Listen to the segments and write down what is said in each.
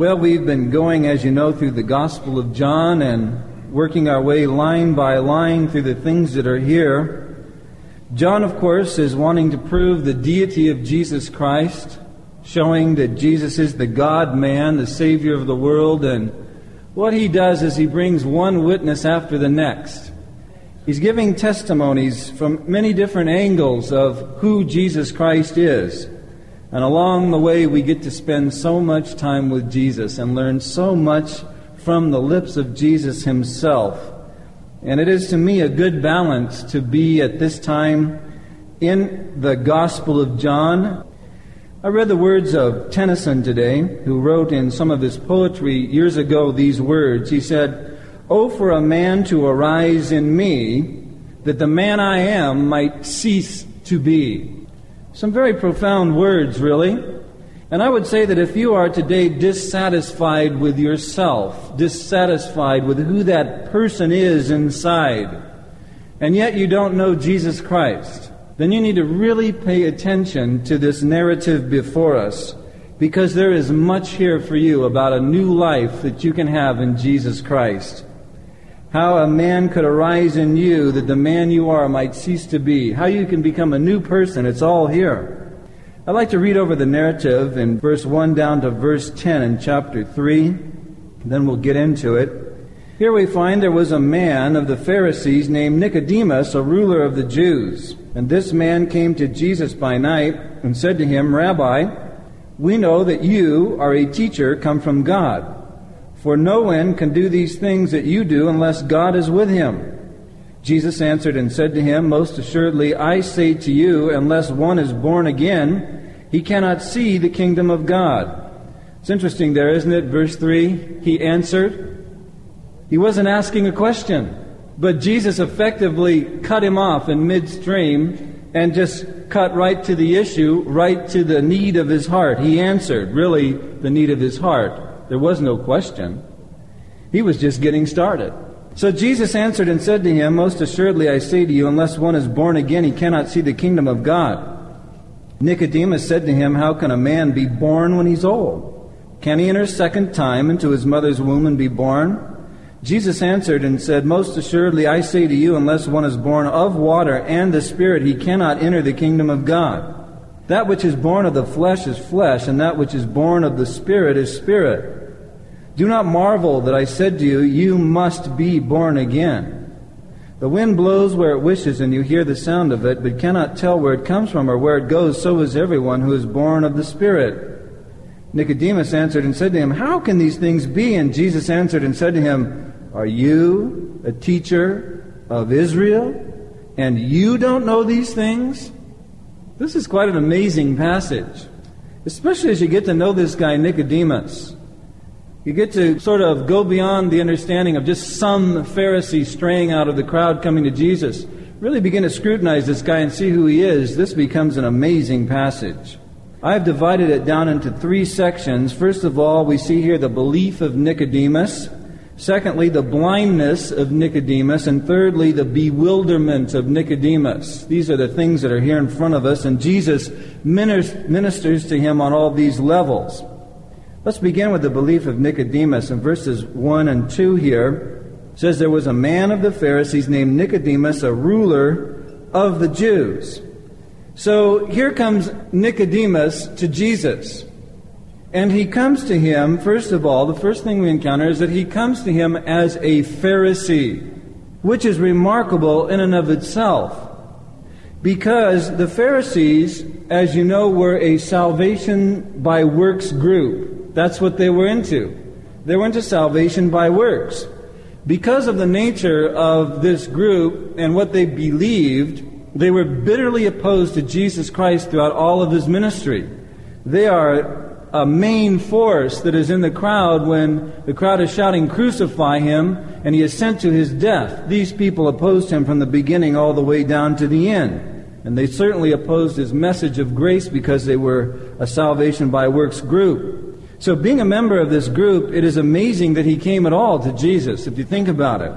Well, we've been going, as you know, through the Gospel of John and working our way line by line through the things that are here. John, of course, is wanting to prove the deity of Jesus Christ, showing that Jesus is the God man, the Savior of the world, and what he does is he brings one witness after the next. He's giving testimonies from many different angles of who Jesus Christ is. And along the way, we get to spend so much time with Jesus and learn so much from the lips of Jesus himself. And it is to me a good balance to be at this time in the Gospel of John. I read the words of Tennyson today, who wrote in some of his poetry years ago these words. He said, Oh, for a man to arise in me, that the man I am might cease to be. Some very profound words, really. And I would say that if you are today dissatisfied with yourself, dissatisfied with who that person is inside, and yet you don't know Jesus Christ, then you need to really pay attention to this narrative before us because there is much here for you about a new life that you can have in Jesus Christ how a man could arise in you that the man you are might cease to be, how you can become a new person. It's all here. I'd like to read over the narrative in verse 1 down to verse 10 in chapter 3. Then we'll get into it. Here we find there was a man of the Pharisees named Nicodemus, a ruler of the Jews. And this man came to Jesus by night and said to him, Rabbi, we know that you are a teacher come from God. For no one can do these things that you do unless God is with him. Jesus answered and said to him, Most assuredly, I say to you, unless one is born again, he cannot see the kingdom of God. It's interesting there, isn't it? Verse 3 He answered. He wasn't asking a question, but Jesus effectively cut him off in midstream and just cut right to the issue, right to the need of his heart. He answered, really, the need of his heart. There was no question. He was just getting started. So Jesus answered and said to him, Most assuredly I say to you, unless one is born again, he cannot see the kingdom of God. Nicodemus said to him, How can a man be born when he's old? Can he enter a second time into his mother's womb and be born? Jesus answered and said, Most assuredly I say to you, unless one is born of water and the Spirit, he cannot enter the kingdom of God. That which is born of the flesh is flesh, and that which is born of the Spirit is spirit. Do not marvel that I said to you, You must be born again. The wind blows where it wishes, and you hear the sound of it, but cannot tell where it comes from or where it goes. So is everyone who is born of the Spirit. Nicodemus answered and said to him, How can these things be? And Jesus answered and said to him, Are you a teacher of Israel, and you don't know these things? This is quite an amazing passage, especially as you get to know this guy, Nicodemus. You get to sort of go beyond the understanding of just some Pharisee straying out of the crowd coming to Jesus. Really begin to scrutinize this guy and see who he is. This becomes an amazing passage. I've divided it down into three sections. First of all, we see here the belief of Nicodemus. Secondly, the blindness of Nicodemus. And thirdly, the bewilderment of Nicodemus. These are the things that are here in front of us, and Jesus ministers to him on all these levels. Let's begin with the belief of Nicodemus in verses 1 and 2 here. Says there was a man of the Pharisees named Nicodemus, a ruler of the Jews. So here comes Nicodemus to Jesus. And he comes to him, first of all, the first thing we encounter is that he comes to him as a Pharisee, which is remarkable in and of itself. Because the Pharisees, as you know, were a salvation by works group. That's what they were into. They were into salvation by works. Because of the nature of this group and what they believed, they were bitterly opposed to Jesus Christ throughout all of his ministry. They are a main force that is in the crowd when the crowd is shouting, Crucify him, and he is sent to his death. These people opposed him from the beginning all the way down to the end. And they certainly opposed his message of grace because they were a salvation by works group. So, being a member of this group, it is amazing that he came at all to Jesus, if you think about it.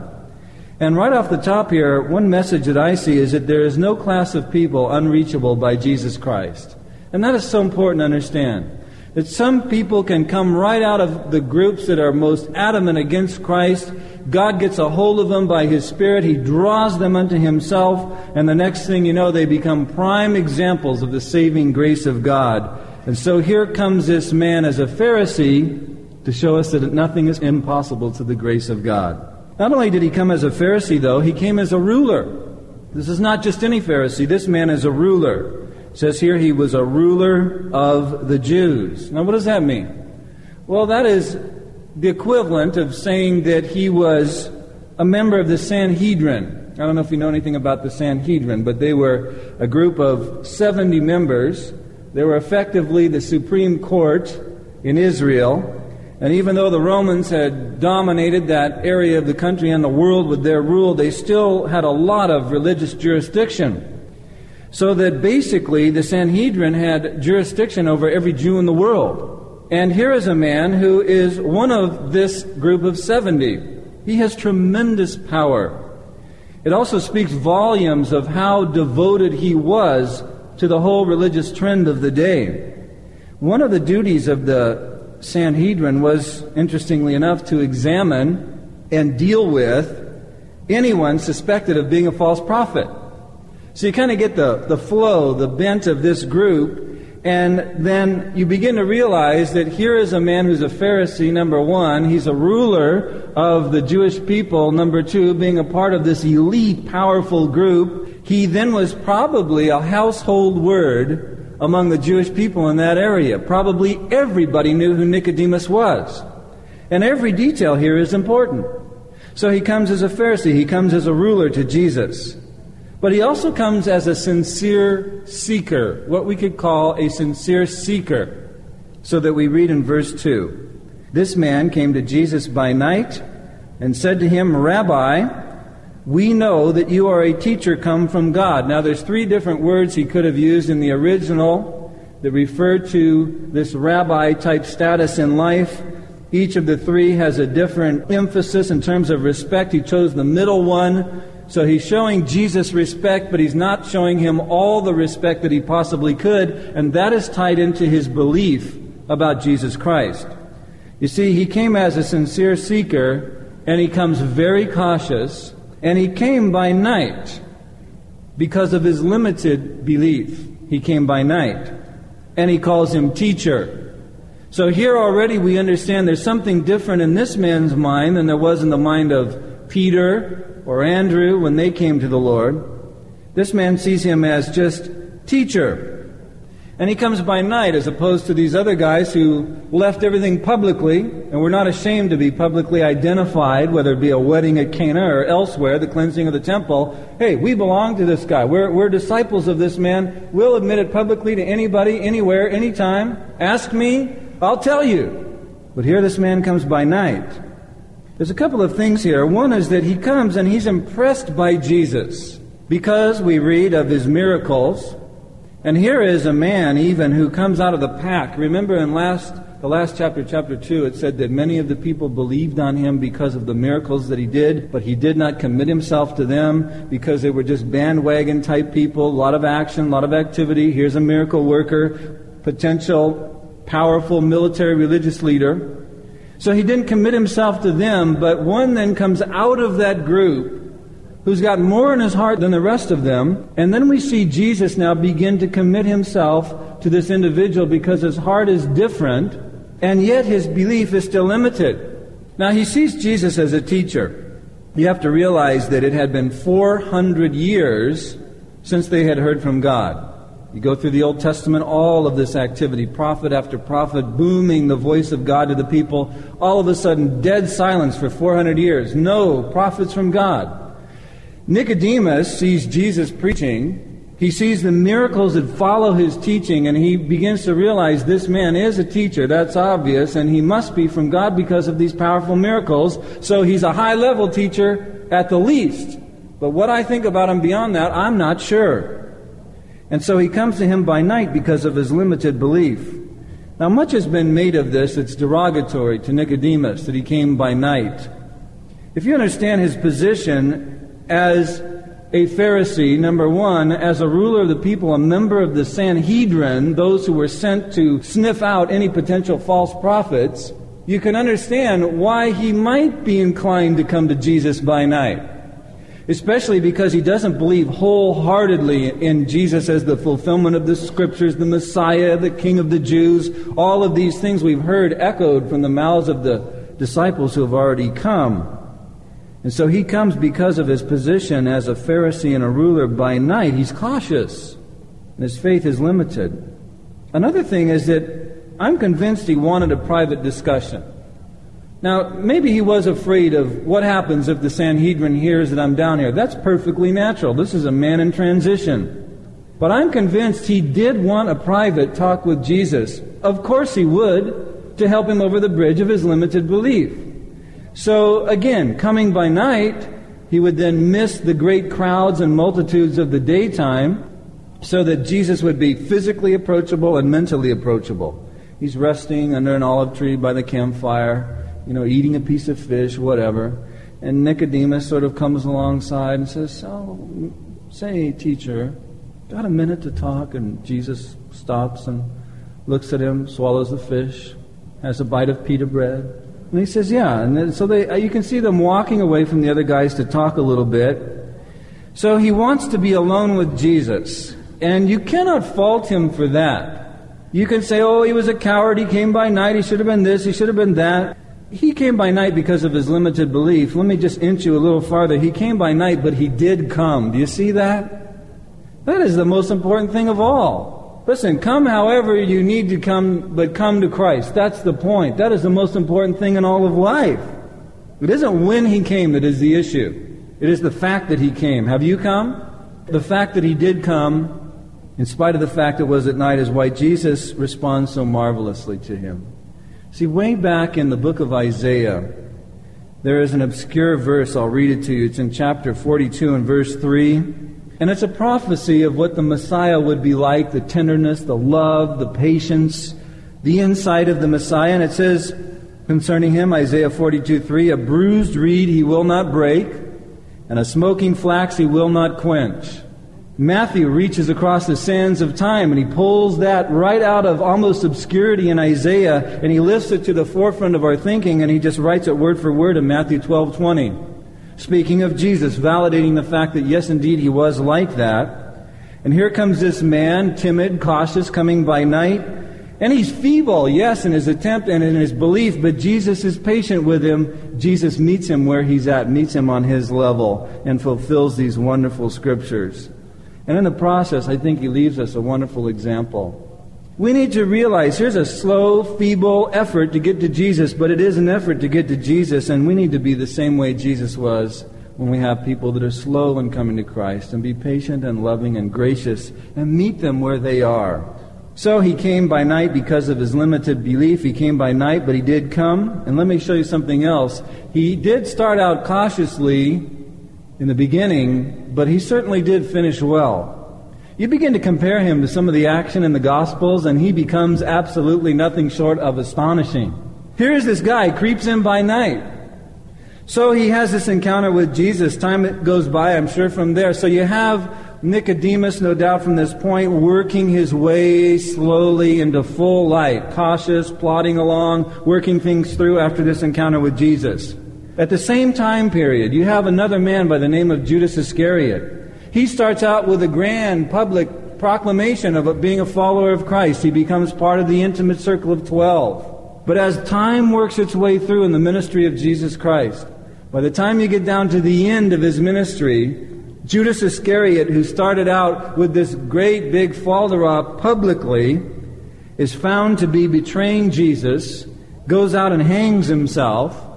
And right off the top here, one message that I see is that there is no class of people unreachable by Jesus Christ. And that is so important to understand. That some people can come right out of the groups that are most adamant against Christ. God gets a hold of them by His Spirit. He draws them unto Himself. And the next thing you know, they become prime examples of the saving grace of God. And so here comes this man as a Pharisee to show us that nothing is impossible to the grace of God. Not only did he come as a Pharisee, though, he came as a ruler. This is not just any Pharisee. This man is a ruler. It says here he was a ruler of the Jews. Now, what does that mean? Well, that is the equivalent of saying that he was a member of the Sanhedrin. I don't know if you know anything about the Sanhedrin, but they were a group of 70 members. They were effectively the Supreme Court in Israel. And even though the Romans had dominated that area of the country and the world with their rule, they still had a lot of religious jurisdiction. So that basically the Sanhedrin had jurisdiction over every Jew in the world. And here is a man who is one of this group of 70. He has tremendous power. It also speaks volumes of how devoted he was to the whole religious trend of the day. One of the duties of the Sanhedrin was, interestingly enough, to examine and deal with anyone suspected of being a false prophet. So you kind of get the, the flow, the bent of this group, and then you begin to realize that here is a man who's a Pharisee, number one. He's a ruler of the Jewish people, number two, being a part of this elite, powerful group. He then was probably a household word among the Jewish people in that area. Probably everybody knew who Nicodemus was. And every detail here is important. So he comes as a Pharisee, he comes as a ruler to Jesus. But he also comes as a sincere seeker, what we could call a sincere seeker. So that we read in verse 2 This man came to Jesus by night and said to him, Rabbi, we know that you are a teacher come from God. Now, there's three different words he could have used in the original that refer to this rabbi type status in life. Each of the three has a different emphasis in terms of respect. He chose the middle one so he's showing Jesus respect, but he's not showing him all the respect that he possibly could, and that is tied into his belief about Jesus Christ. You see, he came as a sincere seeker, and he comes very cautious, and he came by night because of his limited belief. He came by night, and he calls him teacher. So here already we understand there's something different in this man's mind than there was in the mind of Peter or Andrew when they came to the Lord. This man sees him as just teacher. And he comes by night as opposed to these other guys who left everything publicly and were not ashamed to be publicly identified, whether it be a wedding at Cana or elsewhere, the cleansing of the temple. Hey, we belong to this guy. We're, we're disciples of this man. We'll admit it publicly to anybody, anywhere, anytime. Ask me, I'll tell you. But here this man comes by night. There's a couple of things here. One is that he comes and he's impressed by Jesus because we read of his miracles. And here is a man even who comes out of the pack. Remember in last the last chapter, chapter 2, it said that many of the people believed on him because of the miracles that he did, but he did not commit himself to them because they were just bandwagon type people, a lot of action, a lot of activity. Here's a miracle worker, potential powerful military religious leader. So he didn't commit himself to them, but one then comes out of that group who's got more in his heart than the rest of them. And then we see Jesus now begin to commit himself to this individual because his heart is different, and yet his belief is still limited. Now he sees Jesus as a teacher. You have to realize that it had been 400 years since they had heard from God. You go through the Old Testament, all of this activity, prophet after prophet, booming the voice of God to the people. All of a sudden, dead silence for 400 years. No prophets from God. Nicodemus sees Jesus preaching. He sees the miracles that follow his teaching, and he begins to realize this man is a teacher. That's obvious, and he must be from God because of these powerful miracles. So he's a high level teacher at the least. But what I think about him beyond that, I'm not sure. And so he comes to him by night because of his limited belief. Now, much has been made of this It's derogatory to Nicodemus, that he came by night. If you understand his position as a Pharisee, number one, as a ruler of the people, a member of the Sanhedrin, those who were sent to sniff out any potential false prophets, you can understand why he might be inclined to come to Jesus by night. Especially because he doesn't believe wholeheartedly in Jesus as the fulfillment of the scriptures, the Messiah, the King of the Jews, all of these things we've heard echoed from the mouths of the disciples who have already come. And so he comes because of his position as a Pharisee and a ruler by night. He's cautious, and his faith is limited. Another thing is that I'm convinced he wanted a private discussion. Now, maybe he was afraid of what happens if the Sanhedrin hears that I'm down here. That's perfectly natural. This is a man in transition. But I'm convinced he did want a private talk with Jesus. Of course he would, to help him over the bridge of his limited belief. So again, coming by night, he would then miss the great crowds and multitudes of the daytime so that Jesus would be physically approachable and mentally approachable. He's resting under an olive tree by the campfire, you know, eating a piece of fish, whatever. And Nicodemus sort of comes alongside and says, So, say, teacher, got a minute to talk? And Jesus stops and looks at him, swallows the fish, has a bite of pita bread, and he says, Yeah. And then, so they, uh, you can see them walking away from the other guys to talk a little bit. So he wants to be alone with Jesus. And you cannot fault him for that. You can say, Oh, he was a coward. He came by night. He should have been this. He should have been that. He came by night because of his limited belief. Let me just inch you a little farther. He came by night, but he did come. Do you see that? That is the most important thing of all. Listen, come however you need to come, but come to Christ. That's the point. That is the most important thing in all of life. It isn't when he came that is the issue. It is the fact that he came. Have you come? The fact that he did come, in spite of the fact it was at night, is why Jesus responds so marvelously to him. See, way back in the book of Isaiah, there is an obscure verse. I'll read it to you. It's in chapter 42 and verse 3. And it's a prophecy of what the Messiah would be like the tenderness, the love, the patience, the insight of the Messiah. And it says concerning him, Isaiah 42 3, a bruised reed he will not break, and a smoking flax he will not quench. Matthew reaches across the sands of time and he pulls that right out of almost obscurity in Isaiah and he lifts it to the forefront of our thinking and he just writes it word for word in Matthew 12 20. Speaking of Jesus, validating the fact that yes, indeed, he was like that. And here comes this man, timid, cautious, coming by night. And he's feeble, yes, in his attempt and in his belief, but Jesus is patient with him. Jesus meets him where he's at, meets him on his level, and fulfills these wonderful scriptures. And in the process, I think he leaves us a wonderful example. We need to realize here's a slow, feeble effort to get to Jesus, but it is an effort to get to Jesus, and we need to be the same way Jesus was when we have people that are slow in coming to Christ, and be patient and loving and gracious, and meet them where they are. So he came by night because of his limited belief. He came by night, but he did come. And let me show you something else. He did start out cautiously in the beginning, but he certainly did finish well. You begin to compare him to some of the action in the Gospels, and he becomes absolutely nothing short of astonishing. Here's this guy, creeps in by night. So he has this encounter with Jesus. Time goes by, I'm sure, from there. So you have Nicodemus, no doubt, from this point, working his way slowly into full light, cautious, plodding along, working things through after this encounter with Jesus. At the same time period, you have another man by the name of Judas Iscariot. He starts out with a grand public proclamation of being a follower of Christ. He becomes part of the intimate circle of 12. But as time works its way through in the ministry of Jesus Christ, by the time you get down to the end of his ministry, Judas Iscariot, who started out with this great big falderah publicly, is found to be betraying Jesus, goes out and hangs himself.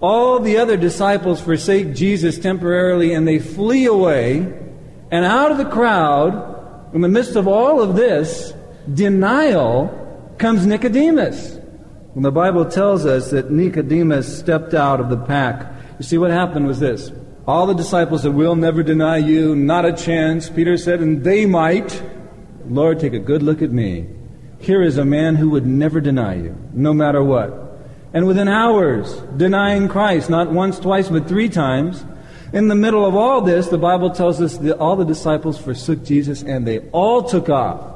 All the other disciples forsake Jesus temporarily and they flee away. And out of the crowd, in the midst of all of this denial, comes Nicodemus. When the Bible tells us that Nicodemus stepped out of the pack, you see what happened was this. All the disciples said, We'll never deny you, not a chance. Peter said, And they might. Lord, take a good look at me. Here is a man who would never deny you, no matter what. And within hours, denying Christ, not once, twice, but three times, In the middle of all this, the Bible tells us that all the disciples forsook Jesus and they all took off.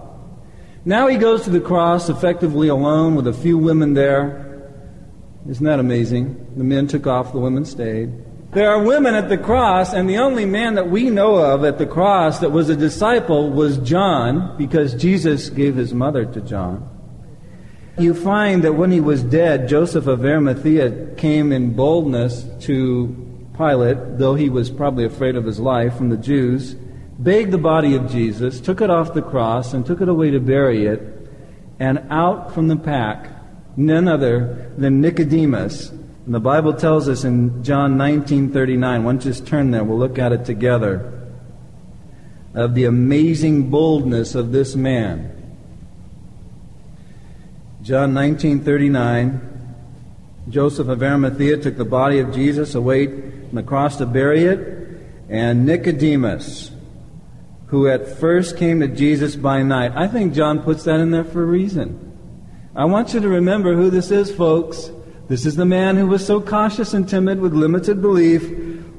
Now he goes to the cross effectively alone with a few women there. Isn't that amazing? The men took off, the women stayed. There are women at the cross, and the only man that we know of at the cross that was a disciple was John, because Jesus gave his mother to John. You find that when he was dead, Joseph of Arimathea came in boldness to Pilate, though he was probably afraid of his life from the Jews, begged the body of Jesus, took it off the cross, and took it away to bury it, and out from the pack, none other than Nicodemus, and the Bible tells us in John 19:39, one just turn there, we'll look at it together, of the amazing boldness of this man. John 19:39, Joseph of Arimathea took the body of Jesus away from the cross to bury it, and Nicodemus, who at first came to Jesus by night. I think John puts that in there for a reason. I want you to remember who this is, folks. This is the man who was so cautious and timid with limited belief.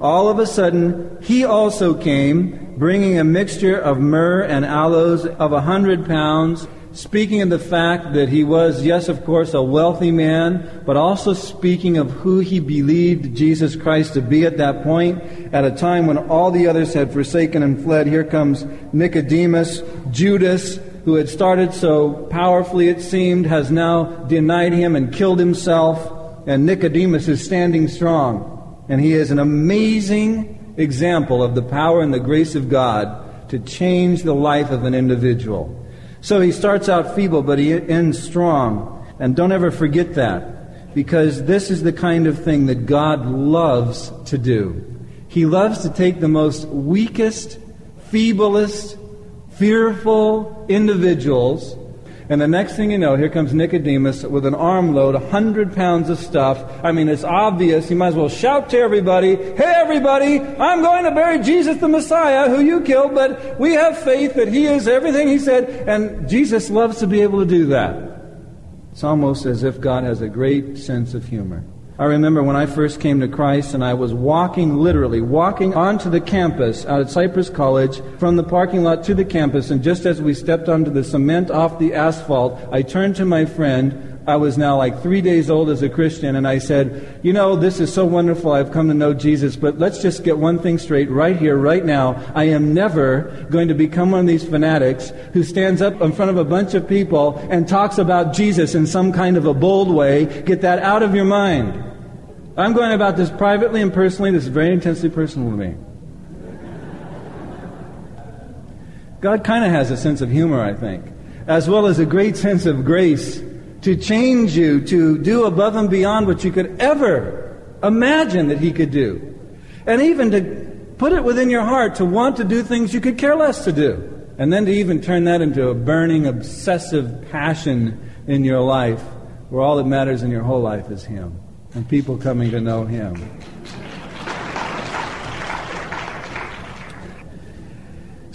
All of a sudden, he also came, bringing a mixture of myrrh and aloes of a hundred pounds, speaking of the fact that he was, yes, of course, a wealthy man, but also speaking of who he believed Jesus Christ to be at that point, at a time when all the others had forsaken and fled. Here comes Nicodemus, Judas, who had started so powerfully, it seemed, has now denied him and killed himself and Nicodemus is standing strong. And he is an amazing example of the power and the grace of God to change the life of an individual. So he starts out feeble, but he ends strong. And don't ever forget that, because this is the kind of thing that God loves to do. He loves to take the most weakest, feeblest, fearful individuals and the next thing you know, here comes Nicodemus with an armload, a hundred pounds of stuff. I mean, it's obvious. You might as well shout to everybody, Hey, everybody, I'm going to bury Jesus the Messiah, who you killed, but we have faith that he is everything he said. And Jesus loves to be able to do that. It's almost as if God has a great sense of humor. I remember when I first came to Christ and I was walking, literally, walking onto the campus out at Cypress College from the parking lot to the campus, and just as we stepped onto the cement off the asphalt, I turned to my friend. I was now like three days old as a Christian, and I said, You know, this is so wonderful. I've come to know Jesus, but let's just get one thing straight right here, right now. I am never going to become one of these fanatics who stands up in front of a bunch of people and talks about Jesus in some kind of a bold way. Get that out of your mind. I'm going about this privately and personally. This is very intensely personal to me. God kind of has a sense of humor, I think, as well as a great sense of grace to change you, to do above and beyond what you could ever imagine that He could do. And even to put it within your heart to want to do things you could care less to do. And then to even turn that into a burning, obsessive passion in your life where all that matters in your whole life is Him and people coming to know Him.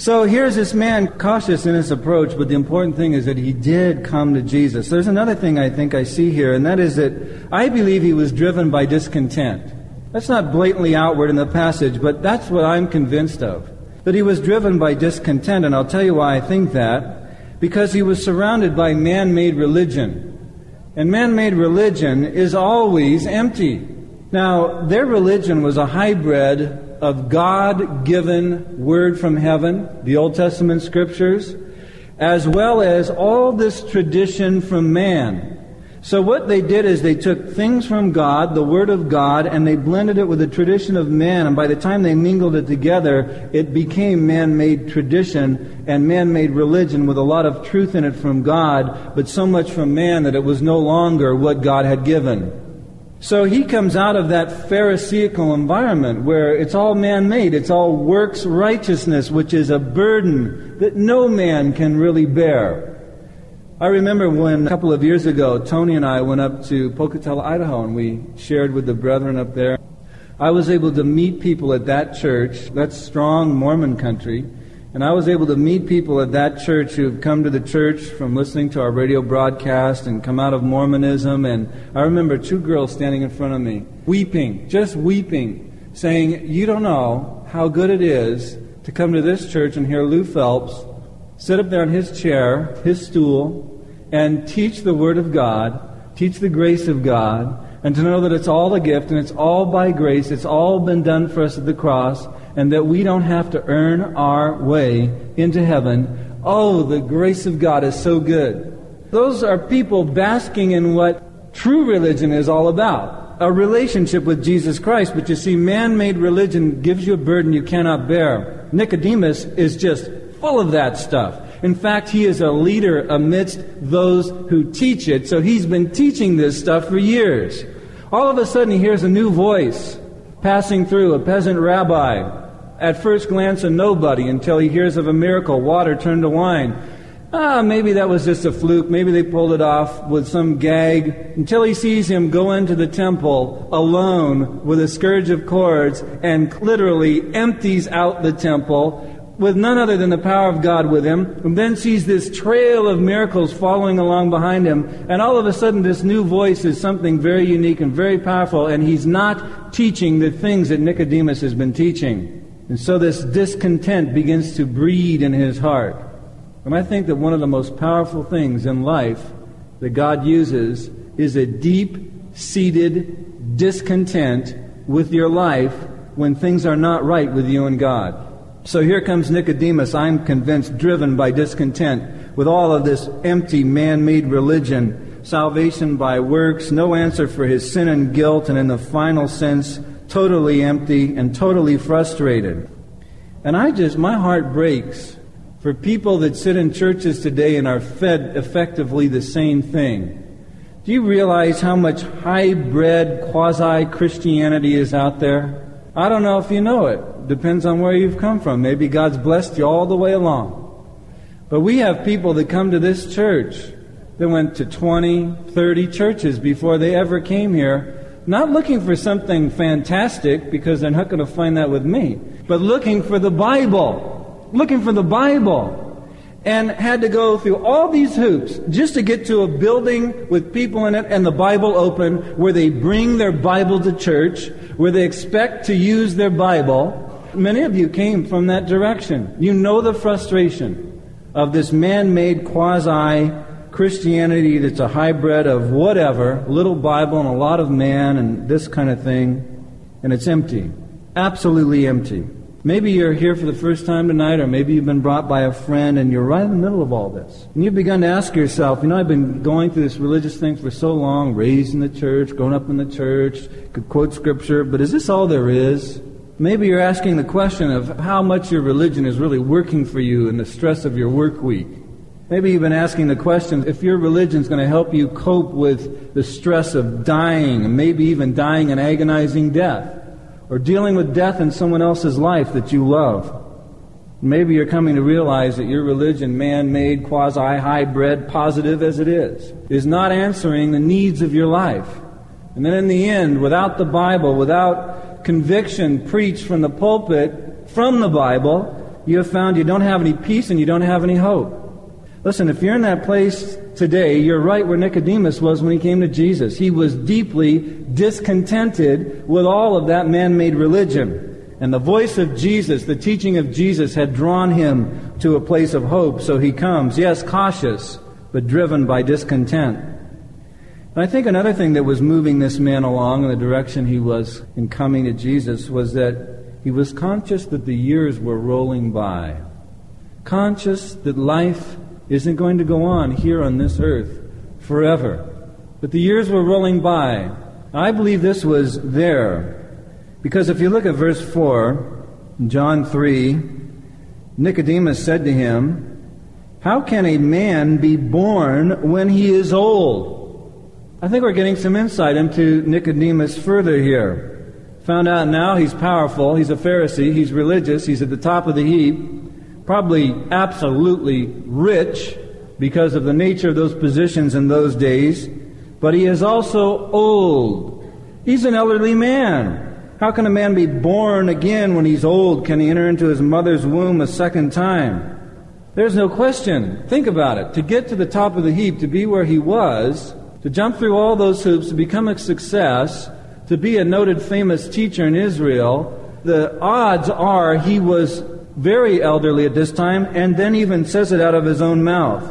So here's this man cautious in his approach, but the important thing is that he did come to Jesus. There's another thing I think I see here, and that is that I believe he was driven by discontent. That's not blatantly outward in the passage, but that's what I'm convinced of. That he was driven by discontent, and I'll tell you why I think that. Because he was surrounded by man made religion. And man made religion is always empty. Now, their religion was a hybrid of God given word from heaven, the Old Testament scriptures, as well as all this tradition from man. So what they did is they took things from God, the Word of God, and they blended it with the tradition of man. And by the time they mingled it together, it became man-made tradition and man-made religion with a lot of truth in it from God, but so much from man that it was no longer what God had given. So he comes out of that Pharisaical environment where it's all man made. It's all works righteousness, which is a burden that no man can really bear. I remember when a couple of years ago, Tony and I went up to Pocatello, Idaho, and we shared with the brethren up there. I was able to meet people at that church, that's strong Mormon country, and I was able to meet people at that church who've come to the church from listening to our radio broadcast and come out of Mormonism. And I remember two girls standing in front of me, weeping, just weeping, saying, You don't know how good it is to come to this church and hear Lou Phelps sit up there in his chair, his stool, and teach the Word of God, teach the grace of God, and to know that it's all a gift and it's all by grace, it's all been done for us at the cross, and that we don't have to earn our way into heaven. Oh, the grace of God is so good. Those are people basking in what true religion is all about a relationship with Jesus Christ. But you see, man made religion gives you a burden you cannot bear. Nicodemus is just full of that stuff. In fact, he is a leader amidst those who teach it, so he's been teaching this stuff for years. All of a sudden, he hears a new voice passing through, a peasant rabbi. At first glance, a nobody until he hears of a miracle water turned to wine. Ah, maybe that was just a fluke. Maybe they pulled it off with some gag. Until he sees him go into the temple alone with a scourge of cords and literally empties out the temple with none other than the power of God with him, and then sees this trail of miracles following along behind him, and all of a sudden this new voice is something very unique and very powerful, and he's not teaching the things that Nicodemus has been teaching. And so this discontent begins to breed in his heart. And I think that one of the most powerful things in life that God uses is a deep seated discontent with your life when things are not right with you and God. So here comes Nicodemus, I'm convinced, driven by discontent with all of this empty man made religion, salvation by works, no answer for his sin and guilt, and in the final sense, totally empty and totally frustrated. And I just, my heart breaks for people that sit in churches today and are fed effectively the same thing. Do you realize how much hybrid quasi Christianity is out there? I don't know if you know it. Depends on where you've come from. Maybe God's blessed you all the way along. But we have people that come to this church that went to 20, 30 churches before they ever came here, not looking for something fantastic because they're not going to find that with me, but looking for the Bible. Looking for the Bible and had to go through all these hoops just to get to a building with people in it and the Bible open where they bring their Bible to church, where they expect to use their Bible. Many of you came from that direction. You know the frustration of this man made quasi Christianity that's a hybrid of whatever, little Bible and a lot of man and this kind of thing, and it's empty. Absolutely empty. Maybe you're here for the first time tonight, or maybe you've been brought by a friend and you're right in the middle of all this. And you've begun to ask yourself, you know, I've been going through this religious thing for so long, raised in the church, grown up in the church, could quote scripture, but is this all there is? Maybe you're asking the question of how much your religion is really working for you in the stress of your work week. Maybe you've been asking the question if your religion is going to help you cope with the stress of dying, maybe even dying an agonizing death or dealing with death in someone else's life that you love. Maybe you're coming to realize that your religion, man made, quasi hybrid, positive as it is, is not answering the needs of your life. And then in the end, without the Bible, without conviction preached from the pulpit, from the Bible, you have found you don't have any peace and you don't have any hope. Listen, if you're in that place today, you're right where Nicodemus was when he came to Jesus. He was deeply discontented with all of that man made religion. And the voice of Jesus, the teaching of Jesus, had drawn him to a place of hope. So he comes, yes, cautious, but driven by discontent. And I think another thing that was moving this man along in the direction he was in coming to Jesus was that he was conscious that the years were rolling by. Conscious that life isn't going to go on here on this earth forever. But the years were rolling by. I believe this was there. Because if you look at verse 4, John 3, Nicodemus said to him, How can a man be born when he is old? I think we're getting some insight into Nicodemus further here. Found out now he's powerful, he's a Pharisee, he's religious, he's at the top of the heap probably absolutely rich because of the nature of those positions in those days, but he is also old. He's an elderly man. How can a man be born again when he's old? Can he enter into his mother's womb a second time? There's no question. Think about it. To get to the top of the heap, to be where he was, to jump through all those hoops, to become a success, to be a noted famous teacher in Israel, the odds are he was very elderly at this time, and then even says it out of his own mouth.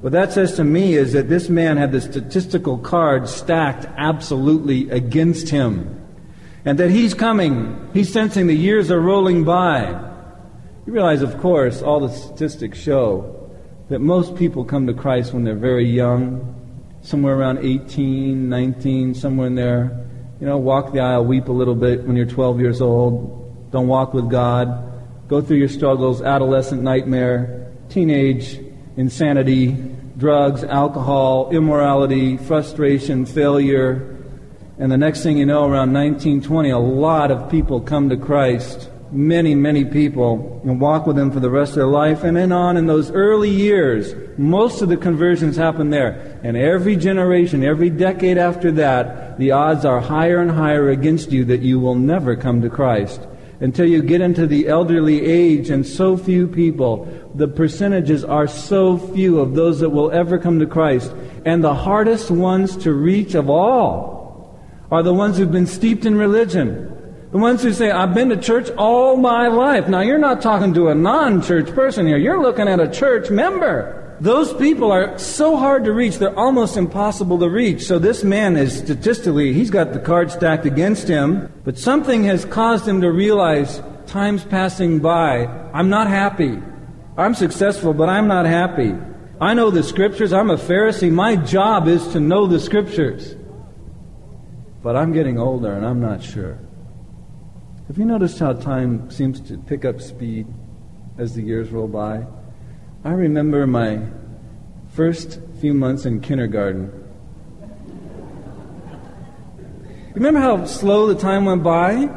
What that says to me is that this man had the statistical cards stacked absolutely against him. And that he's coming. He's sensing the years are rolling by. You realize, of course, all the statistics show that most people come to Christ when they're very young, somewhere around 18, 19, somewhere in there. You know, walk the aisle, weep a little bit when you're 12 years old. Don't walk with God. Go through your struggles, adolescent nightmare, teenage insanity, drugs, alcohol, immorality, frustration, failure. And the next thing you know, around 1920, a lot of people come to Christ. Many, many people, and walk with Him for the rest of their life. And then on in those early years, most of the conversions happen there. And every generation, every decade after that, the odds are higher and higher against you that you will never come to Christ until you get into the elderly age and so few people. The percentages are so few of those that will ever come to Christ. And the hardest ones to reach of all are the ones who've been steeped in religion. The ones who say, I've been to church all my life. Now you're not talking to a non-church person here. You're looking at a church member. Those people are so hard to reach, they're almost impossible to reach. So this man is statistically, he's got the card stacked against him, but something has caused him to realize time's passing by. I'm not happy. I'm successful, but I'm not happy. I know the scriptures. I'm a Pharisee. My job is to know the scriptures. But I'm getting older and I'm not sure. Have you noticed how time seems to pick up speed as the years roll by? I remember my first few months in kindergarten. Remember how slow the time went by?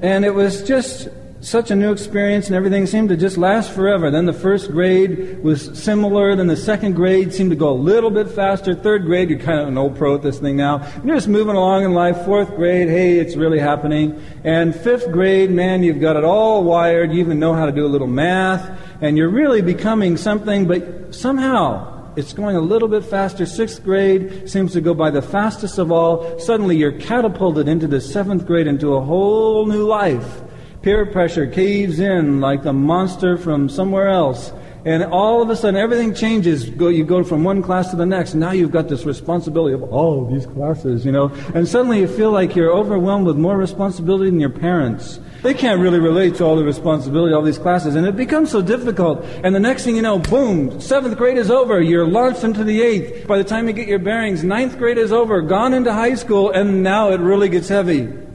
And it was just such a new experience, and everything seemed to just last forever. Then the first grade was similar. Then the second grade seemed to go a little bit faster. Third grade, you're kind of an old pro at this thing now. You're just moving along in life. Fourth grade, hey, it's really happening. And fifth grade, man, you've got it all wired. You even know how to do a little math and you're really becoming something, but somehow it's going a little bit faster. Sixth grade seems to go by the fastest of all. Suddenly you're catapulted into the seventh grade into a whole new life. Peer pressure caves in like the monster from somewhere else. And all of a sudden, everything changes. Go, you go from one class to the next. Now you've got this responsibility of all of these classes, you know. And suddenly you feel like you're overwhelmed with more responsibility than your parents. They can't really relate to all the responsibility, of all these classes. And it becomes so difficult. And the next thing you know, boom, seventh grade is over. You're launched into the eighth. By the time you get your bearings, ninth grade is over, gone into high school, and now it really gets heavy.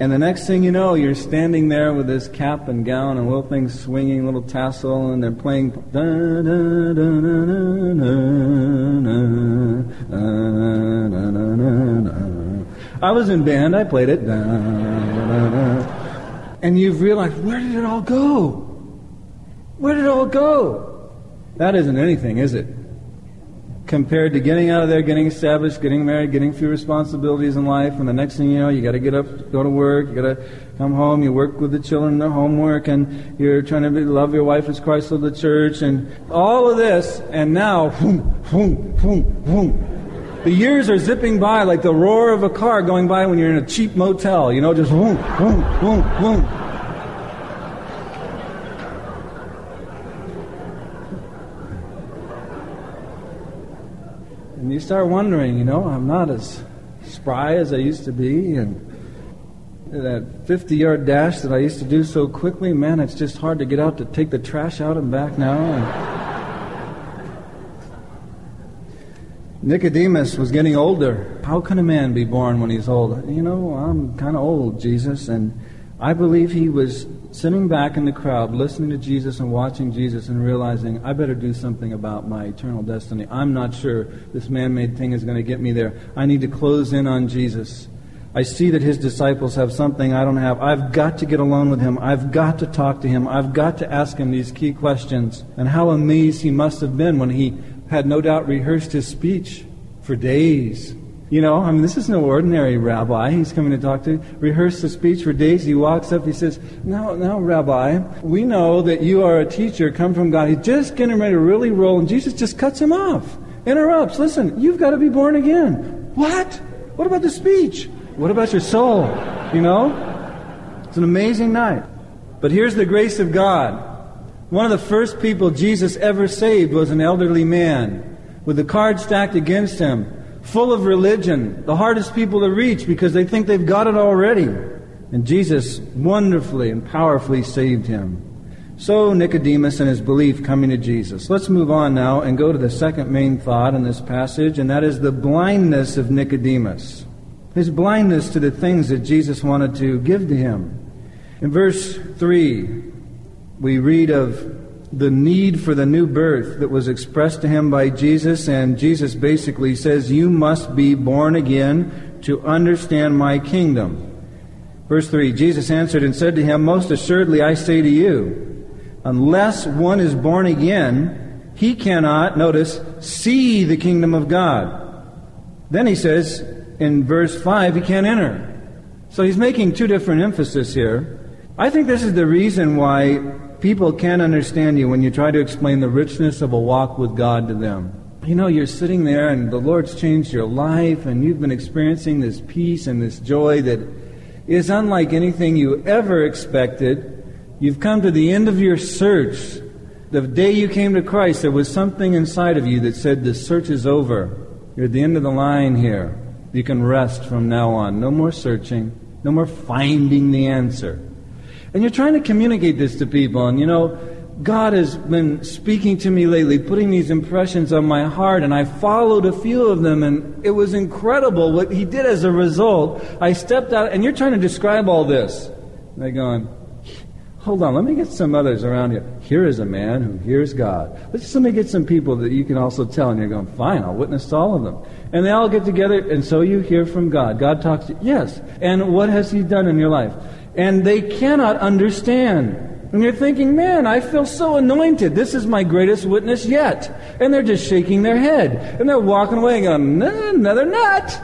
And the next thing you know, you're standing there with this cap and gown and little things swinging, little tassel, and they're playing. I was in band, I played it. And you've realized, where did it all go? Where did it all go? That isn't anything, is it? Compared to getting out of there, getting established, getting married, getting few responsibilities in life, and the next thing you know, you got to get up, go to work, you got to come home, you work with the children, their homework, and you're trying to be, love your wife as Christ of the church, and all of this, and now, whoom, whoom, whoom, whoom. The years are zipping by like the roar of a car going by when you're in a cheap motel, you know, just whoom, whoom, whoom, whoom. You start wondering, you know, I'm not as spry as I used to be, and that 50 yard dash that I used to do so quickly, man, it's just hard to get out to take the trash out and back now. And Nicodemus was getting older. How can a man be born when he's old? You know, I'm kind of old, Jesus, and I believe he was sitting back in the crowd, listening to Jesus and watching Jesus and realizing, I better do something about my eternal destiny. I'm not sure this man made thing is going to get me there. I need to close in on Jesus. I see that his disciples have something I don't have. I've got to get alone with him. I've got to talk to him. I've got to ask him these key questions. And how amazed he must have been when he had no doubt rehearsed his speech for days you know, I mean, this is no ordinary rabbi he's coming to talk to. Rehearse the speech for days. He walks up, he says, Now, now, Rabbi, we know that you are a teacher, come from God. He's just getting ready to really roll, and Jesus just cuts him off. interrupts. Listen, you've got to be born again. What? What about the speech? What about your soul? You know? It's an amazing night. But here's the grace of God. One of the first people Jesus ever saved was an elderly man with the cards stacked against him, full of religion, the hardest people to reach because they think they've got it already. And Jesus wonderfully and powerfully saved him. So Nicodemus and his belief coming to Jesus. Let's move on now and go to the second main thought in this passage, and that is the blindness of Nicodemus. His blindness to the things that Jesus wanted to give to him. In verse 3, we read of the need for the new birth that was expressed to him by Jesus, and Jesus basically says, You must be born again to understand my kingdom. Verse 3 Jesus answered and said to him, Most assuredly I say to you, unless one is born again, he cannot, notice, see the kingdom of God. Then he says in verse 5, he can't enter. So he's making two different emphasis here. I think this is the reason why people can't understand you when you try to explain the richness of a walk with God to them. You know, you're sitting there and the Lord's changed your life and you've been experiencing this peace and this joy that is unlike anything you ever expected. You've come to the end of your search. The day you came to Christ, there was something inside of you that said, The search is over. You're at the end of the line here. You can rest from now on. No more searching, no more finding the answer. And you're trying to communicate this to people, and you know, God has been speaking to me lately, putting these impressions on my heart, and I followed a few of them, and it was incredible what He did as a result. I stepped out, and you're trying to describe all this. And they're going, Hold on, let me get some others around here. Here is a man who hears God. Let's just let me get some people that you can also tell, and you're going, Fine, I'll witness to all of them. And they all get together, and so you hear from God. God talks to you. Yes. And what has He done in your life? And they cannot understand. And you're thinking, man, I feel so anointed. This is my greatest witness yet. And they're just shaking their head. And they're walking away and going, nah, another nut.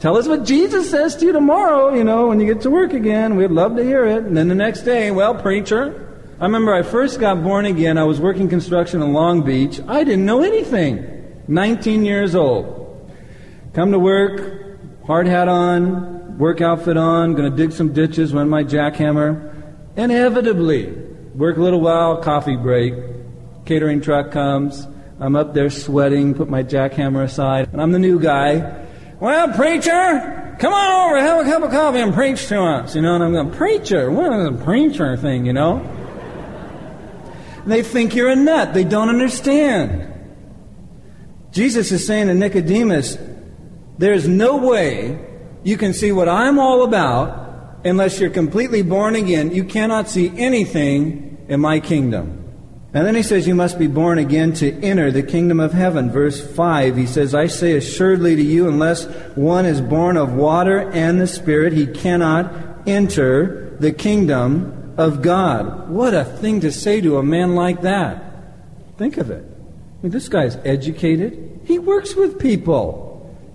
Tell us what Jesus says to you tomorrow, you know, when you get to work again. We'd love to hear it. And then the next day, well, preacher, I remember I first got born again. I was working construction in Long Beach. I didn't know anything. 19 years old. Come to work, hard hat on, work outfit on, gonna dig some ditches, run my jackhammer. Inevitably, work a little while, coffee break, catering truck comes. I'm up there sweating, put my jackhammer aside, and I'm the new guy. Well, preacher, come on over, have a cup of coffee and preach to us. You know, and I'm going, preacher? What is a preacher thing, you know? They think you're a nut. They don't understand. Jesus is saying to Nicodemus, there's no way you can see what I'm all about unless you're completely born again, you cannot see anything in my kingdom. And then he says, You must be born again to enter the kingdom of heaven. Verse 5, he says, I say assuredly to you, unless one is born of water and the Spirit, he cannot enter the kingdom of God. What a thing to say to a man like that. Think of it. I mean, this guy's educated, he works with people.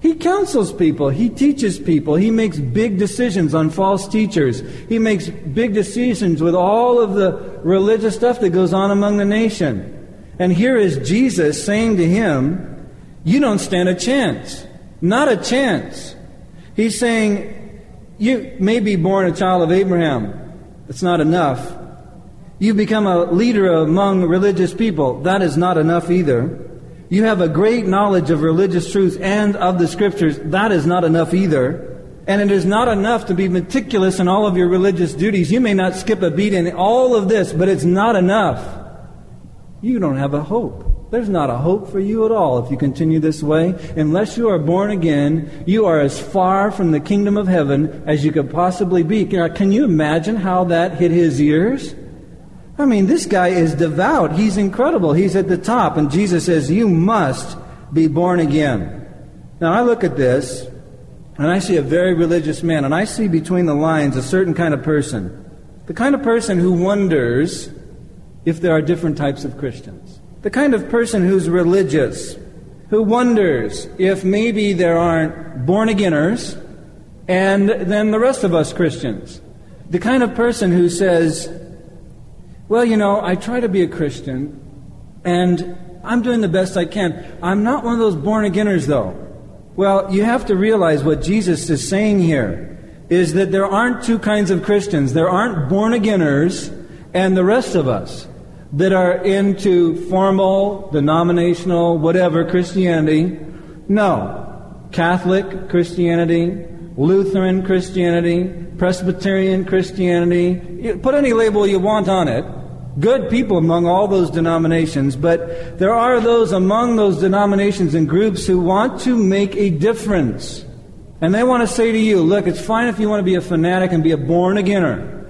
He counsels people. He teaches people. He makes big decisions on false teachers. He makes big decisions with all of the religious stuff that goes on among the nation. And here is Jesus saying to him, You don't stand a chance. Not a chance. He's saying, You may be born a child of Abraham. That's not enough. You become a leader among religious people. That is not enough either. You have a great knowledge of religious truths and of the scriptures. That is not enough either. And it is not enough to be meticulous in all of your religious duties. You may not skip a beat in all of this, but it's not enough. You don't have a hope. There's not a hope for you at all if you continue this way. Unless you are born again, you are as far from the kingdom of heaven as you could possibly be. Can you imagine how that hit his ears? I mean, this guy is devout. He's incredible. He's at the top. And Jesus says, You must be born again. Now, I look at this, and I see a very religious man, and I see between the lines a certain kind of person. The kind of person who wonders if there are different types of Christians. The kind of person who's religious, who wonders if maybe there aren't born againers and then the rest of us Christians. The kind of person who says, well, you know, I try to be a Christian, and I'm doing the best I can. I'm not one of those born againers, though. Well, you have to realize what Jesus is saying here is that there aren't two kinds of Christians. There aren't born againers and the rest of us that are into formal, denominational, whatever Christianity. No. Catholic Christianity, Lutheran Christianity, Presbyterian Christianity, put any label you want on it. Good people among all those denominations, but there are those among those denominations and groups who want to make a difference. And they want to say to you, look, it's fine if you want to be a fanatic and be a born againer.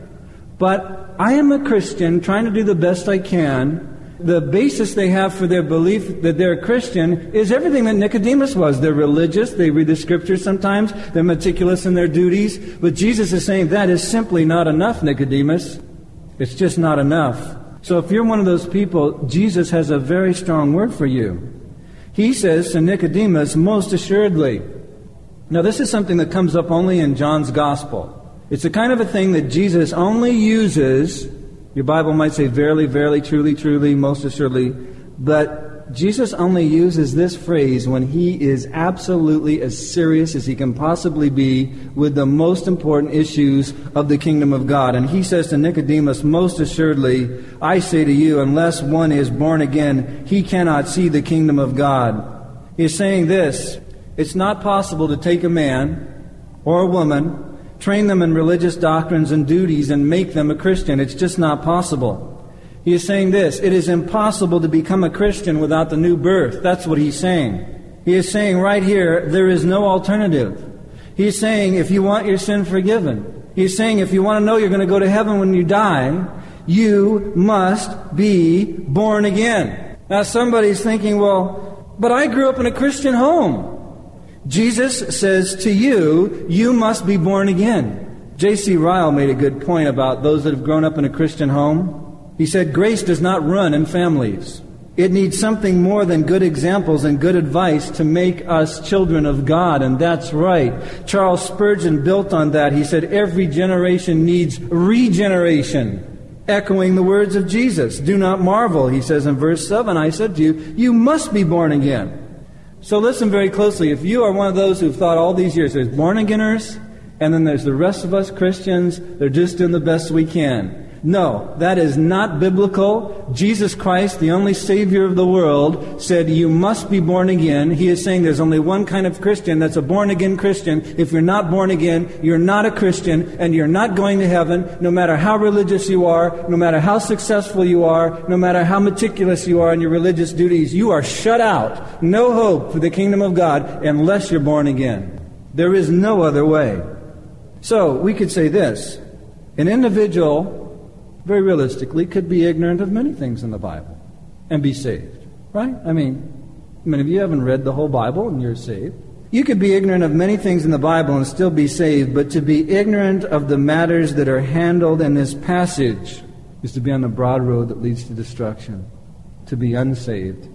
But I am a Christian trying to do the best I can. The basis they have for their belief that they're a Christian is everything that Nicodemus was. They're religious, they read the scriptures sometimes, they're meticulous in their duties. But Jesus is saying that is simply not enough, Nicodemus. It's just not enough. So if you're one of those people, Jesus has a very strong word for you. He says to Nicodemus, most assuredly, now, this is something that comes up only in John's Gospel. It's the kind of a thing that Jesus only uses. Your Bible might say, verily, verily, truly, truly, most assuredly. But Jesus only uses this phrase when he is absolutely as serious as he can possibly be with the most important issues of the kingdom of God. And he says to Nicodemus, Most assuredly, I say to you, unless one is born again, he cannot see the kingdom of God. He is saying this it's not possible to take a man or a woman, train them in religious doctrines and duties, and make them a Christian. It's just not possible. He is saying this it is impossible to become a Christian without the new birth. That's what he's saying. He is saying right here, there is no alternative. He's saying if you want your sin forgiven, he's saying if you want to know you're going to go to heaven when you die, you must be born again. Now somebody's thinking, well, but I grew up in a Christian home. Jesus says to you, you must be born again. J.C. Ryle made a good point about those that have grown up in a Christian home. He said, Grace does not run in families. It needs something more than good examples and good advice to make us children of God, and that's right. Charles Spurgeon built on that. He said, Every generation needs regeneration, echoing the words of Jesus. Do not marvel, he says in verse 7. I said to you, You must be born again. So listen very closely. If you are one of those who've thought all these years, there's born againers, and then there's the rest of us Christians, they're just doing the best we can. No, that is not biblical. Jesus Christ, the only Savior of the world, said you must be born again. He is saying there's only one kind of Christian, that's a born again Christian. If you're not born again, you're not a Christian, and you're not going to heaven, no matter how religious you are, no matter how successful you are, no matter how meticulous you are in your religious duties. You are shut out. No hope for the kingdom of God unless you're born again. There is no other way. So, we could say this. An individual very realistically, could be ignorant of many things in the Bible and be saved. Right? I mean, many of you haven't read the whole Bible and you're saved. You could be ignorant of many things in the Bible and still be saved, but to be ignorant of the matters that are handled in this passage is to be on the broad road that leads to destruction, to be unsaved,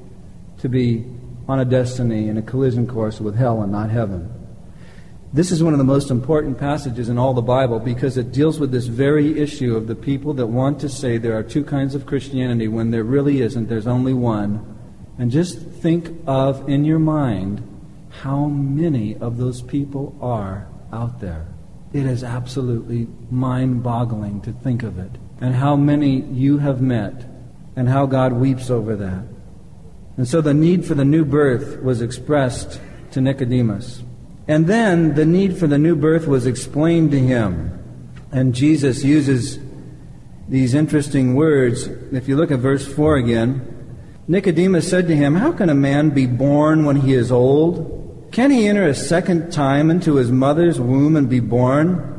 to be on a destiny in a collision course with hell and not heaven. This is one of the most important passages in all the Bible because it deals with this very issue of the people that want to say there are two kinds of Christianity when there really isn't. There's only one. And just think of in your mind how many of those people are out there. It is absolutely mind boggling to think of it. And how many you have met, and how God weeps over that. And so the need for the new birth was expressed to Nicodemus. And then the need for the new birth was explained to him. And Jesus uses these interesting words. If you look at verse 4 again, Nicodemus said to him, How can a man be born when he is old? Can he enter a second time into his mother's womb and be born?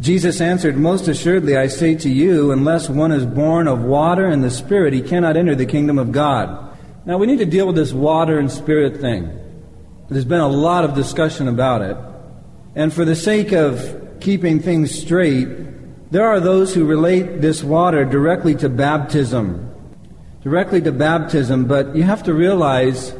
Jesus answered, Most assuredly, I say to you, unless one is born of water and the Spirit, he cannot enter the kingdom of God. Now, we need to deal with this water and spirit thing. There's been a lot of discussion about it. And for the sake of keeping things straight, there are those who relate this water directly to baptism. Directly to baptism, but you have to realize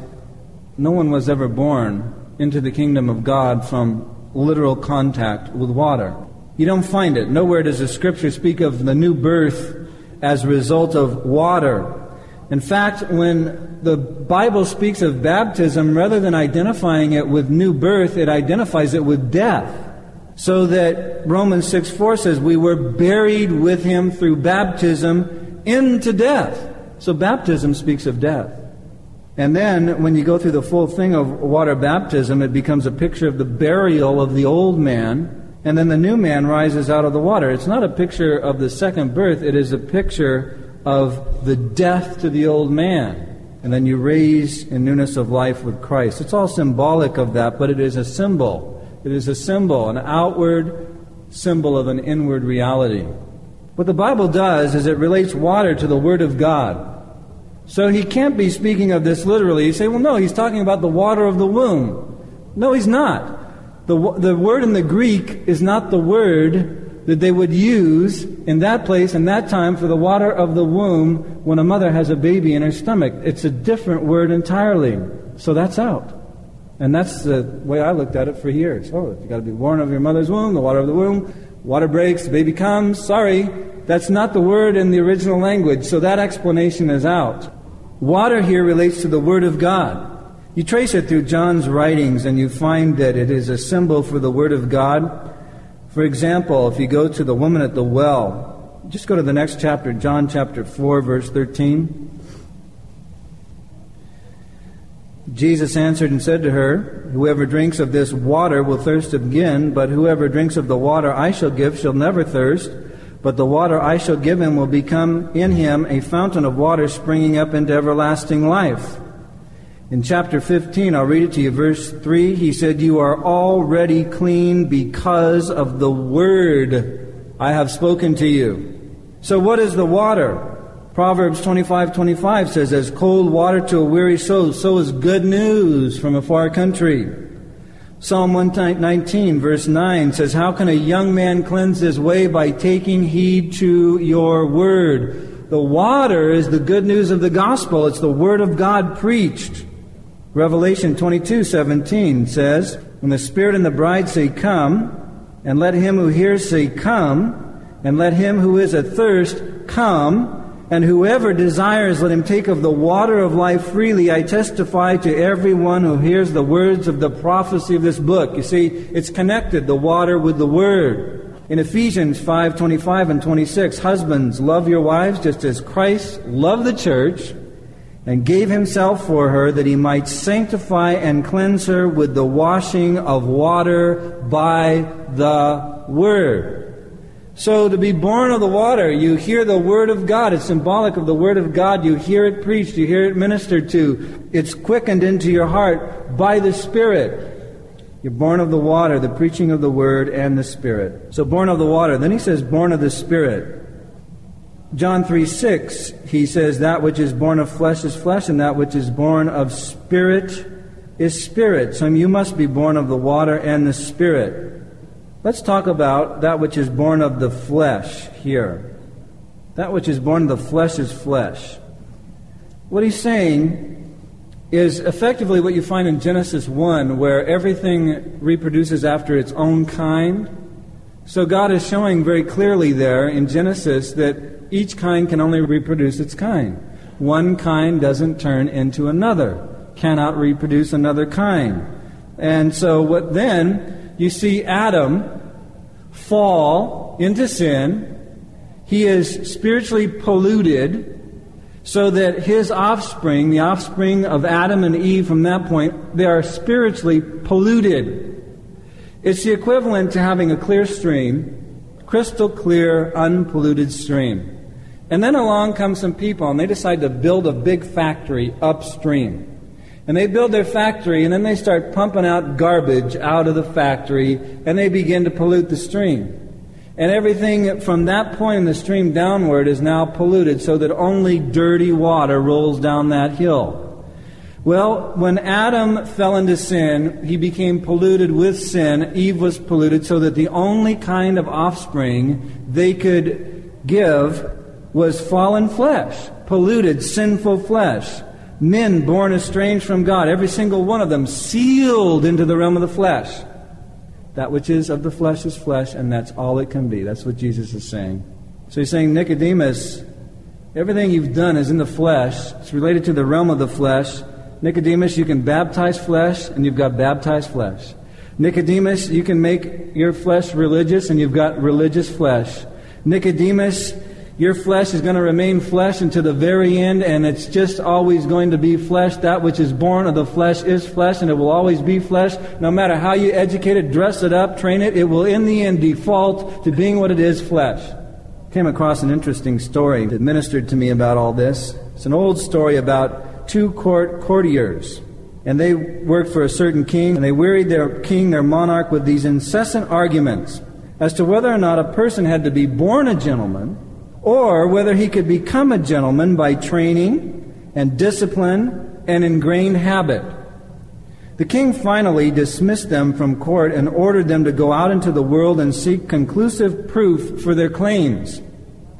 no one was ever born into the kingdom of God from literal contact with water. You don't find it. Nowhere does the scripture speak of the new birth as a result of water. In fact, when the Bible speaks of baptism, rather than identifying it with new birth, it identifies it with death. So that Romans 6 4 says, We were buried with him through baptism into death. So baptism speaks of death. And then when you go through the full thing of water baptism, it becomes a picture of the burial of the old man, and then the new man rises out of the water. It's not a picture of the second birth, it is a picture of the death to the old man. And then you raise in newness of life with Christ. It's all symbolic of that, but it is a symbol. It is a symbol, an outward symbol of an inward reality. What the Bible does is it relates water to the Word of God. So he can't be speaking of this literally. You say, well, no, he's talking about the water of the womb. No, he's not. The, the word in the Greek is not the word that they would use in that place and that time for the water of the womb when a mother has a baby in her stomach. It's a different word entirely. So that's out. And that's the way I looked at it for years. Oh, you've got to be born of your mother's womb, the water of the womb. Water breaks, the baby comes. Sorry, that's not the word in the original language. So that explanation is out. Water here relates to the Word of God. You trace it through John's writings and you find that it is a symbol for the Word of God. For example, if you go to the woman at the well, just go to the next chapter, John chapter 4, verse 13. Jesus answered and said to her, Whoever drinks of this water will thirst again, but whoever drinks of the water I shall give shall never thirst. But the water I shall give him will become in him a fountain of water springing up into everlasting life. In chapter 15, I'll read it to you, verse 3, he said, You are already clean because of the word I have spoken to you. So what is the water? Proverbs 25, 25 says, As cold water to a weary soul, so is good news from a far country. Psalm 119, verse 9 says, How can a young man cleanse his way by taking heed to your word? The water is the good news of the gospel. It's the word of God preached. Revelation 22:17 says, "When the Spirit and the bride say, Come, and let him who hears say, Come, and let him who is athirst come, and whoever desires, let him take of the water of life freely. I testify to everyone who hears the words of the prophecy of this book. You see, it's connected, the water with the word. In Ephesians 5:25 and 26, husbands, love your wives just as Christ loved the church and gave himself for her that he might sanctify and cleanse her with the washing of water by the word. So to be born of the water, you hear the word of God. It's symbolic of the word of God. You hear it preached. You hear it ministered to. It's quickened into your heart by the Spirit. You're born of the water, the preaching of the word, and the Spirit. So born of the water. Then he says, born of the Spirit. John 3 6, he says, That which is born of flesh is flesh, and that which is born of spirit is spirit. So you must be born of the water and the spirit. Let's talk about that which is born of the flesh here. That which is born of the flesh is flesh. What he's saying is effectively what you find in Genesis 1, where everything reproduces after its own kind. So God is showing very clearly there in Genesis that each kind can only reproduce its kind. One kind doesn't turn into another, cannot reproduce another kind. And so, what then? You see Adam fall into sin. He is spiritually polluted so that his offspring, the offspring of Adam and Eve from that point, they are spiritually polluted. It's the equivalent to having a clear stream, crystal clear, unpolluted stream. And then along come some people and they decide to build a big factory upstream. And they build their factory and then they start pumping out garbage out of the factory and they begin to pollute the stream. And everything from that point in the stream downward is now polluted so that only dirty water rolls down that hill. Well, when Adam fell into sin, he became polluted with sin. Eve was polluted so that the only kind of offspring they could give was fallen flesh, polluted, sinful flesh. Men born estranged from God, every single one of them sealed into the realm of the flesh. That which is of the flesh is flesh, and that's all it can be. That's what Jesus is saying. So he's saying, Nicodemus, Everything you've done is in the flesh. It's related to the realm of the flesh. Nicodemus, you can baptize flesh, and you've got baptized flesh. Nicodemus, you can make your flesh religious, and you've got religious flesh. Nicodemus, your flesh is going to remain flesh until the very end, and it's just always going to be flesh. That which is born of the flesh is flesh, and it will always be flesh. No matter how you educate it, dress it up, train it, it will in the end default to being what it is flesh. Came across an interesting story that ministered to me about all this. It's an old story about two court courtiers. And they worked for a certain king, and they wearied their king, their monarch, with these incessant arguments as to whether or not a person had to be born a gentleman or whether he could become a gentleman by training and discipline and ingrained habit. The king finally dismissed them from court and ordered them to go out into the world and seek conclusive proof for their claims.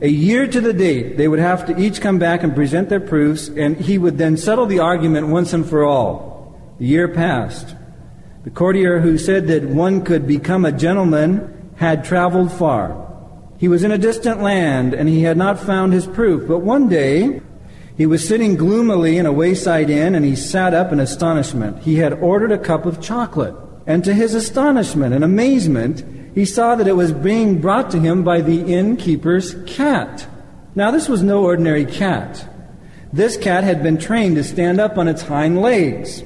A year to the date, they would have to each come back and present their proofs, and he would then settle the argument once and for all. The year passed. The courtier who said that one could become a gentleman had traveled far. He was in a distant land and he had not found his proof. But one day, he was sitting gloomily in a wayside inn and he sat up in astonishment. He had ordered a cup of chocolate. And to his astonishment and amazement, he saw that it was being brought to him by the innkeeper's cat. Now, this was no ordinary cat. This cat had been trained to stand up on its hind legs.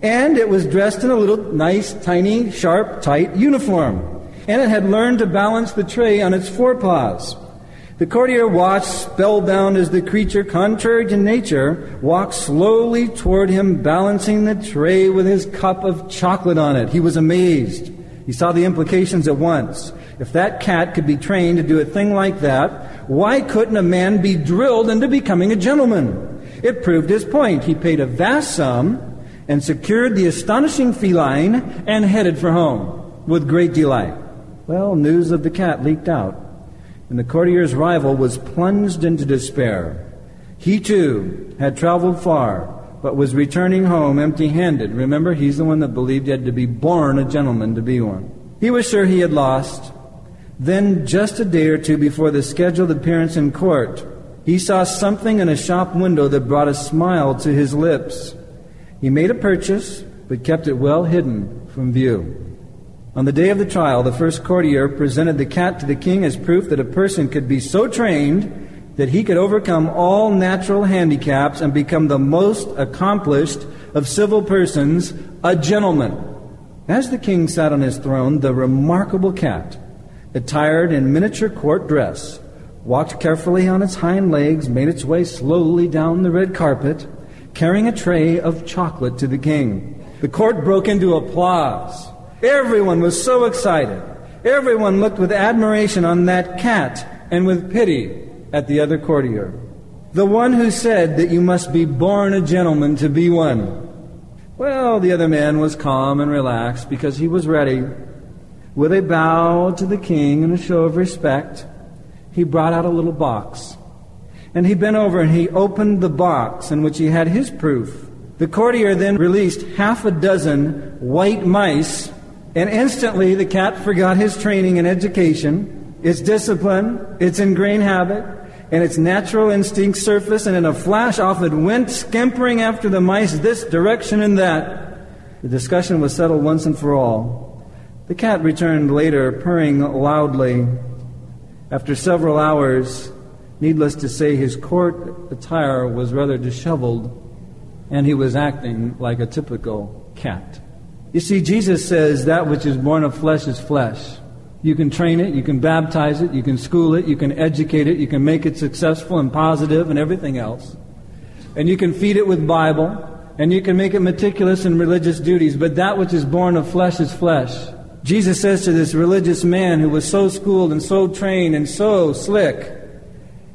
And it was dressed in a little nice, tiny, sharp, tight uniform and it had learned to balance the tray on its forepaws. The courtier watched, spellbound as the creature, contrary to nature, walked slowly toward him, balancing the tray with his cup of chocolate on it. He was amazed. He saw the implications at once. If that cat could be trained to do a thing like that, why couldn't a man be drilled into becoming a gentleman? It proved his point. He paid a vast sum and secured the astonishing feline and headed for home with great delight. Well, news of the cat leaked out, and the courtier's rival was plunged into despair. He too had traveled far, but was returning home empty handed. Remember, he's the one that believed he had to be born a gentleman to be one. He was sure he had lost. Then, just a day or two before the scheduled appearance in court, he saw something in a shop window that brought a smile to his lips. He made a purchase, but kept it well hidden from view. On the day of the trial, the first courtier presented the cat to the king as proof that a person could be so trained that he could overcome all natural handicaps and become the most accomplished of civil persons, a gentleman. As the king sat on his throne, the remarkable cat, attired in miniature court dress, walked carefully on its hind legs, made its way slowly down the red carpet, carrying a tray of chocolate to the king. The court broke into applause. Everyone was so excited. Everyone looked with admiration on that cat and with pity at the other courtier. The one who said that you must be born a gentleman to be one. Well, the other man was calm and relaxed because he was ready. With a bow to the king and a show of respect, he brought out a little box. And he bent over and he opened the box in which he had his proof. The courtier then released half a dozen white mice and instantly the cat forgot his training and education, its discipline, its ingrained habit, and its natural instinct surfaced, and in a flash off it went, scampering after the mice this direction and that. The discussion was settled once and for all. The cat returned later, purring loudly. After several hours, needless to say, his court attire was rather disheveled, and he was acting like a typical cat. You see, Jesus says that which is born of flesh is flesh. You can train it, you can baptize it, you can school it, you can educate it, you can make it successful and positive and everything else. And you can feed it with Bible, and you can make it meticulous in religious duties, but that which is born of flesh is flesh. Jesus says to this religious man who was so schooled and so trained and so slick,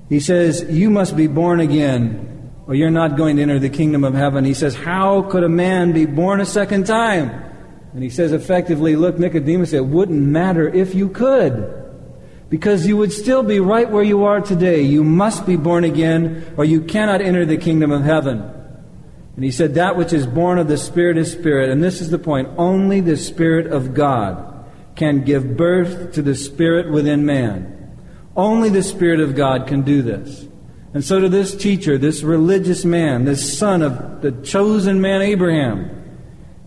he says, You must be born again, or you're not going to enter the kingdom of heaven. He says, How could a man be born a second time? And he says effectively, look, Nicodemus, it wouldn't matter if you could. Because you would still be right where you are today. You must be born again, or you cannot enter the kingdom of heaven. And he said, That which is born of the Spirit is Spirit. And this is the point. Only the Spirit of God can give birth to the Spirit within man. Only the Spirit of God can do this. And so to this teacher, this religious man, this son of the chosen man Abraham,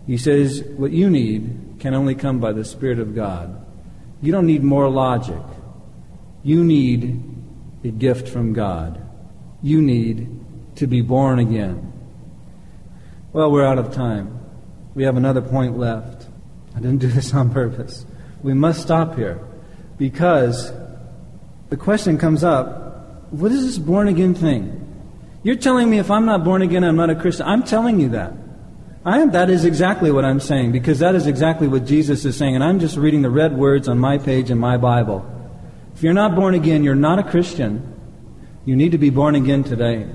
he says, What you need can only come by the Spirit of God. You don't need more logic. You need a gift from God. You need to be born again. Well, we're out of time. We have another point left. I didn't do this on purpose. We must stop here because the question comes up what is this born again thing? You're telling me if I'm not born again, I'm not a Christian. I'm telling you that. Am, that is exactly what I'm saying because that is exactly what Jesus is saying. And I'm just reading the red words on my page in my Bible. If you're not born again, you're not a Christian. You need to be born again today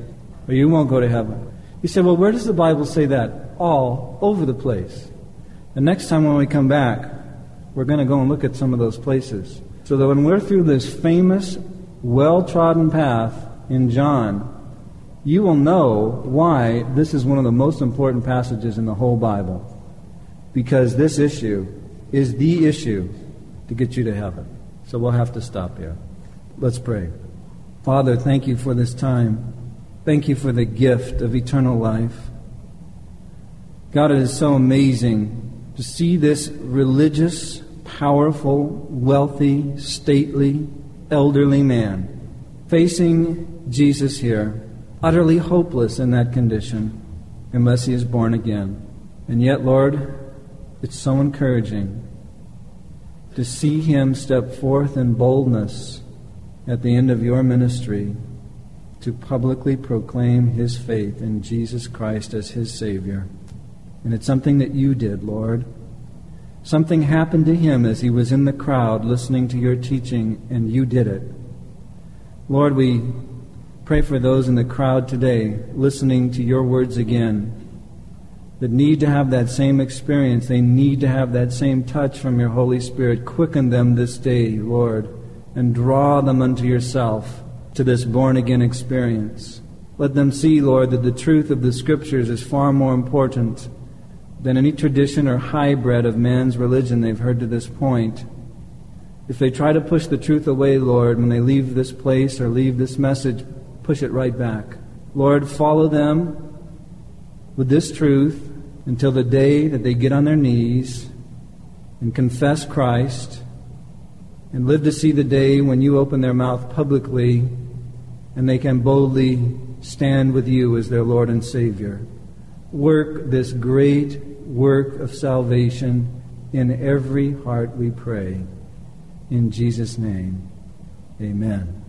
or you won't go to heaven. You say, well, where does the Bible say that? All over the place. The next time when we come back, we're going to go and look at some of those places. So that when we're through this famous, well trodden path in John, you will know why this is one of the most important passages in the whole Bible. Because this issue is the issue to get you to heaven. So we'll have to stop here. Let's pray. Father, thank you for this time. Thank you for the gift of eternal life. God, it is so amazing to see this religious, powerful, wealthy, stately, elderly man facing Jesus here utterly hopeless in that condition unless he is born again. And yet, Lord, it's so encouraging to see him step forth in boldness at the end of your ministry to publicly proclaim his faith in Jesus Christ as his Savior. And it's something that you did, Lord. Something happened to him as he was in the crowd listening to your teaching, and you did it. Lord, we Pray for those in the crowd today listening to your words again that need to have that same experience. They need to have that same touch from your Holy Spirit. Quicken them this day, Lord, and draw them unto yourself to this born again experience. Let them see, Lord, that the truth of the Scriptures is far more important than any tradition or hybrid of man's religion they've heard to this point. If they try to push the truth away, Lord, when they leave this place or leave this message, push it right back. Lord, follow them with this truth until the day that they get on their knees and confess Christ and live to see the day when you open their mouth publicly and they can boldly stand with you as their Lord and Savior. Work this great work of salvation in every heart, we pray. In Jesus' name, amen.